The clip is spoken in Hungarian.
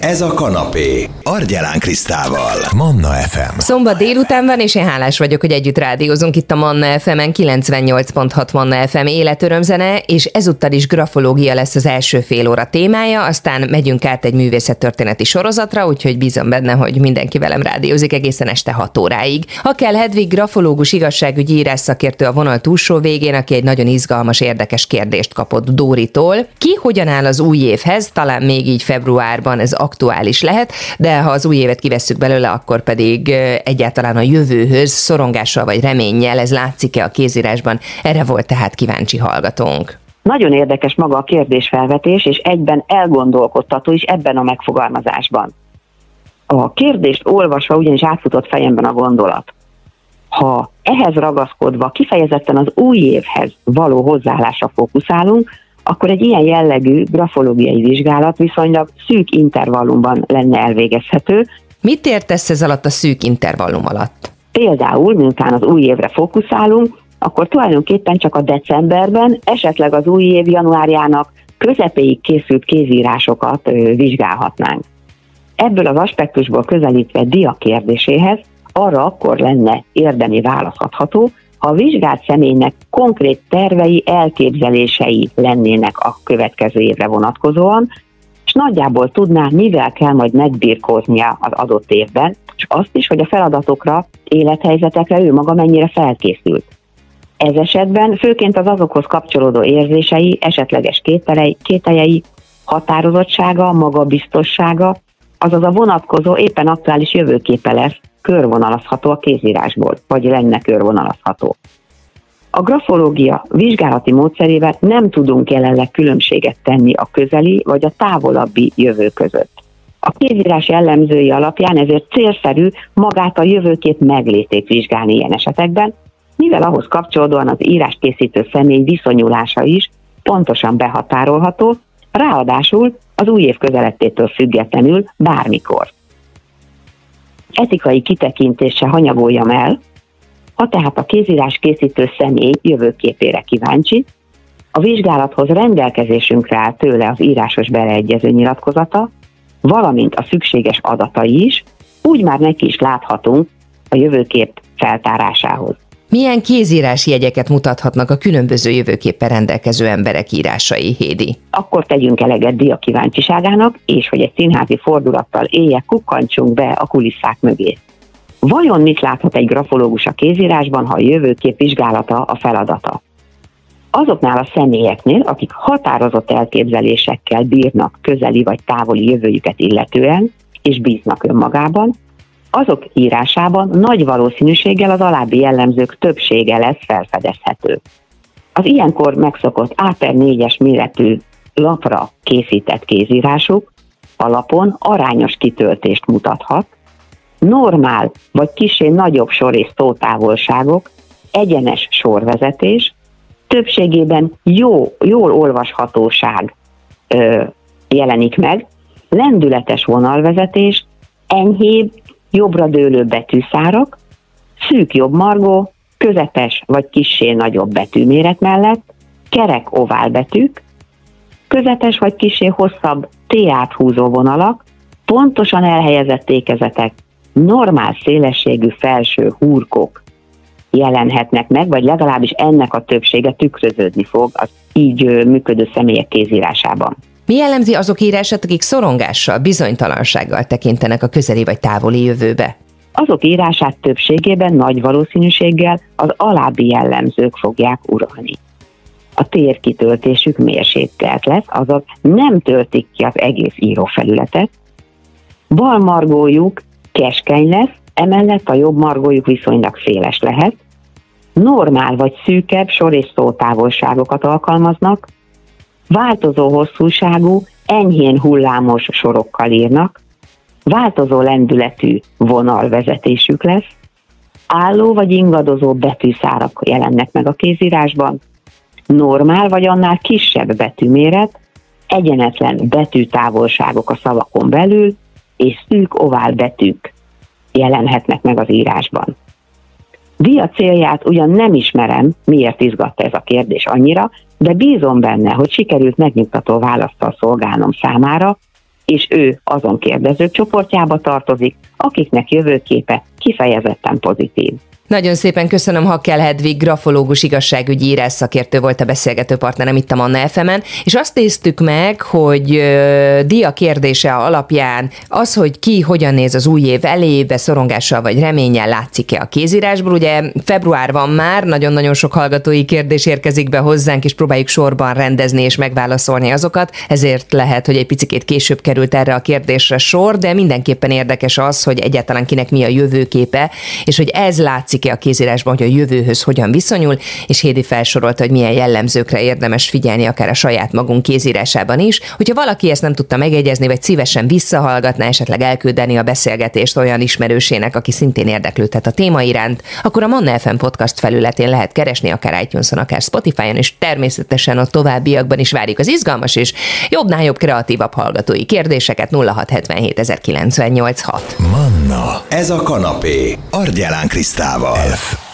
Ez a kanapé. Argyelán Krisztával. Manna FM. Szombat délután van, és én hálás vagyok, hogy együtt rádiózunk itt a Manna FM-en 98.6 Manna FM életörömzene, és ezúttal is grafológia lesz az első fél óra témája, aztán megyünk át egy művészettörténeti sorozatra, úgyhogy bízom benne, hogy mindenki velem rádiózik egészen este 6 óráig. Ha kell, Hedvig grafológus igazságügyi írás szakértő a vonal túlsó végén, aki egy nagyon izgalmas, érdekes kérdést kapott Dóritól. Ki hogyan áll az új évhez, talán még így februárban ez aktuális lehet, de ha az új évet kivesszük belőle, akkor pedig egyáltalán a jövőhöz szorongással vagy reménnyel, ez látszik-e a kézírásban, erre volt tehát kíváncsi hallgatónk. Nagyon érdekes maga a kérdésfelvetés, és egyben elgondolkodtató is ebben a megfogalmazásban. A kérdést olvasva ugyanis átfutott fejemben a gondolat. Ha ehhez ragaszkodva kifejezetten az új évhez való hozzáállásra fókuszálunk, akkor egy ilyen jellegű grafológiai vizsgálat viszonylag szűk intervallumban lenne elvégezhető. Mit értesz ez alatt a szűk intervallum alatt? Például, miután az új évre fókuszálunk, akkor tulajdonképpen csak a decemberben, esetleg az új év januárjának közepéig készült kézírásokat vizsgálhatnánk. Ebből az aspektusból közelítve dia kérdéséhez arra akkor lenne érdemi választható, ha a vizsgált személynek konkrét tervei, elképzelései lennének a következő évre vonatkozóan, és nagyjából tudná, mivel kell majd megbirkóznia az adott évben, és azt is, hogy a feladatokra, élethelyzetekre ő maga mennyire felkészült. Ez esetben főként az azokhoz kapcsolódó érzései, esetleges kételjei, határozottsága, magabiztossága, azaz a vonatkozó éppen aktuális jövőképe lesz, körvonalazható a kézírásból, vagy lenne körvonalazható. A grafológia vizsgálati módszerével nem tudunk jelenleg különbséget tenni a közeli vagy a távolabbi jövő között. A kézírás jellemzői alapján ezért célszerű magát a jövőkép meglétét vizsgálni ilyen esetekben, mivel ahhoz kapcsolódóan az írás készítő személy viszonyulása is pontosan behatárolható, ráadásul az új év közelettétől függetlenül bármikor etikai kitekintése hanyagoljam el, ha tehát a kézírás készítő személy jövőképére kíváncsi, a vizsgálathoz rendelkezésünkre áll tőle az írásos beleegyező nyilatkozata, valamint a szükséges adatai is, úgy már neki is láthatunk a jövőkép feltárásához. Milyen kézírási jegyeket mutathatnak a különböző jövőképpen rendelkező emberek írásai, Hédi? Akkor tegyünk eleget dia kíváncsiságának, és hogy egy színházi fordulattal éjjel kukkantsunk be a kulisszák mögé. Vajon mit láthat egy grafológus a kézírásban, ha a jövőkép vizsgálata a feladata? Azoknál a személyeknél, akik határozott elképzelésekkel bírnak közeli vagy távoli jövőjüket illetően, és bíznak önmagában, azok írásában nagy valószínűséggel az alábbi jellemzők többsége lesz felfedezhető. Az ilyenkor megszokott A4-es méretű lapra készített kézírásuk alapon arányos kitöltést mutathat, normál vagy kisé nagyobb sor és szótávolságok, egyenes sorvezetés, többségében jó, jól olvashatóság ö, jelenik meg, lendületes vonalvezetés, enyhébb jobbra dőlő betűszárak, szűk jobb margó, közepes vagy kissé nagyobb betűméret mellett, kerek ovál betűk, közepes vagy kissé hosszabb T-át húzó vonalak, pontosan elhelyezett tékezetek, normál szélességű felső hurkok jelenhetnek meg, vagy legalábbis ennek a többsége tükröződni fog az így működő személyek kézírásában. Mi jellemzi azok írását, akik szorongással, bizonytalansággal tekintenek a közeli vagy távoli jövőbe? Azok írását többségében nagy valószínűséggel az alábbi jellemzők fogják uralni. A térkitöltésük mérsékelt lesz, azaz nem töltik ki az egész írófelületet, bal margójuk keskeny lesz, emellett a jobb margójuk viszonylag széles lehet, normál vagy szűkebb sor és szótávolságokat alkalmaznak, változó hosszúságú, enyhén hullámos sorokkal írnak, változó lendületű vonalvezetésük lesz, álló vagy ingadozó betűszárak jelennek meg a kézírásban, normál vagy annál kisebb betűméret, egyenetlen betűtávolságok a szavakon belül, és szűk ovál betűk jelenhetnek meg az írásban. Dia célját ugyan nem ismerem, miért izgatta ez a kérdés annyira, de bízom benne, hogy sikerült megnyugtató választal szolgálnom számára, és ő azon kérdezők csoportjába tartozik, akiknek jövőképe kifejezetten pozitív. Nagyon szépen köszönöm Hakkel Hedvig, grafológus igazságügyi írás szakértő volt a beszélgető partnerem itt a Manna fm és azt néztük meg, hogy dia kérdése alapján az, hogy ki hogyan néz az új év elébe, szorongással vagy reménnyel látszik-e a kézírásból. Ugye február van már, nagyon-nagyon sok hallgatói kérdés érkezik be hozzánk, és próbáljuk sorban rendezni és megválaszolni azokat, ezért lehet, hogy egy picit később került erre a kérdésre sor, de mindenképpen érdekes az, hogy egyáltalán kinek mi a jövőképe, és hogy ez látszik látszik-e a kézírásban, hogy a jövőhöz hogyan viszonyul, és Hédi felsorolta, hogy milyen jellemzőkre érdemes figyelni akár a saját magunk kézírásában is. Hogyha valaki ezt nem tudta megegyezni, vagy szívesen visszahallgatná, esetleg elküldeni a beszélgetést olyan ismerősének, aki szintén érdeklődhet a téma iránt, akkor a Manna FM podcast felületén lehet keresni, akár itunes akár Spotify-on, és természetesen a továbbiakban is várjuk az izgalmas és jobbnál jobb kreatívabb hallgatói kérdéseket 0677 Manna, ez a kanapé, Argyelán Krisztával. F.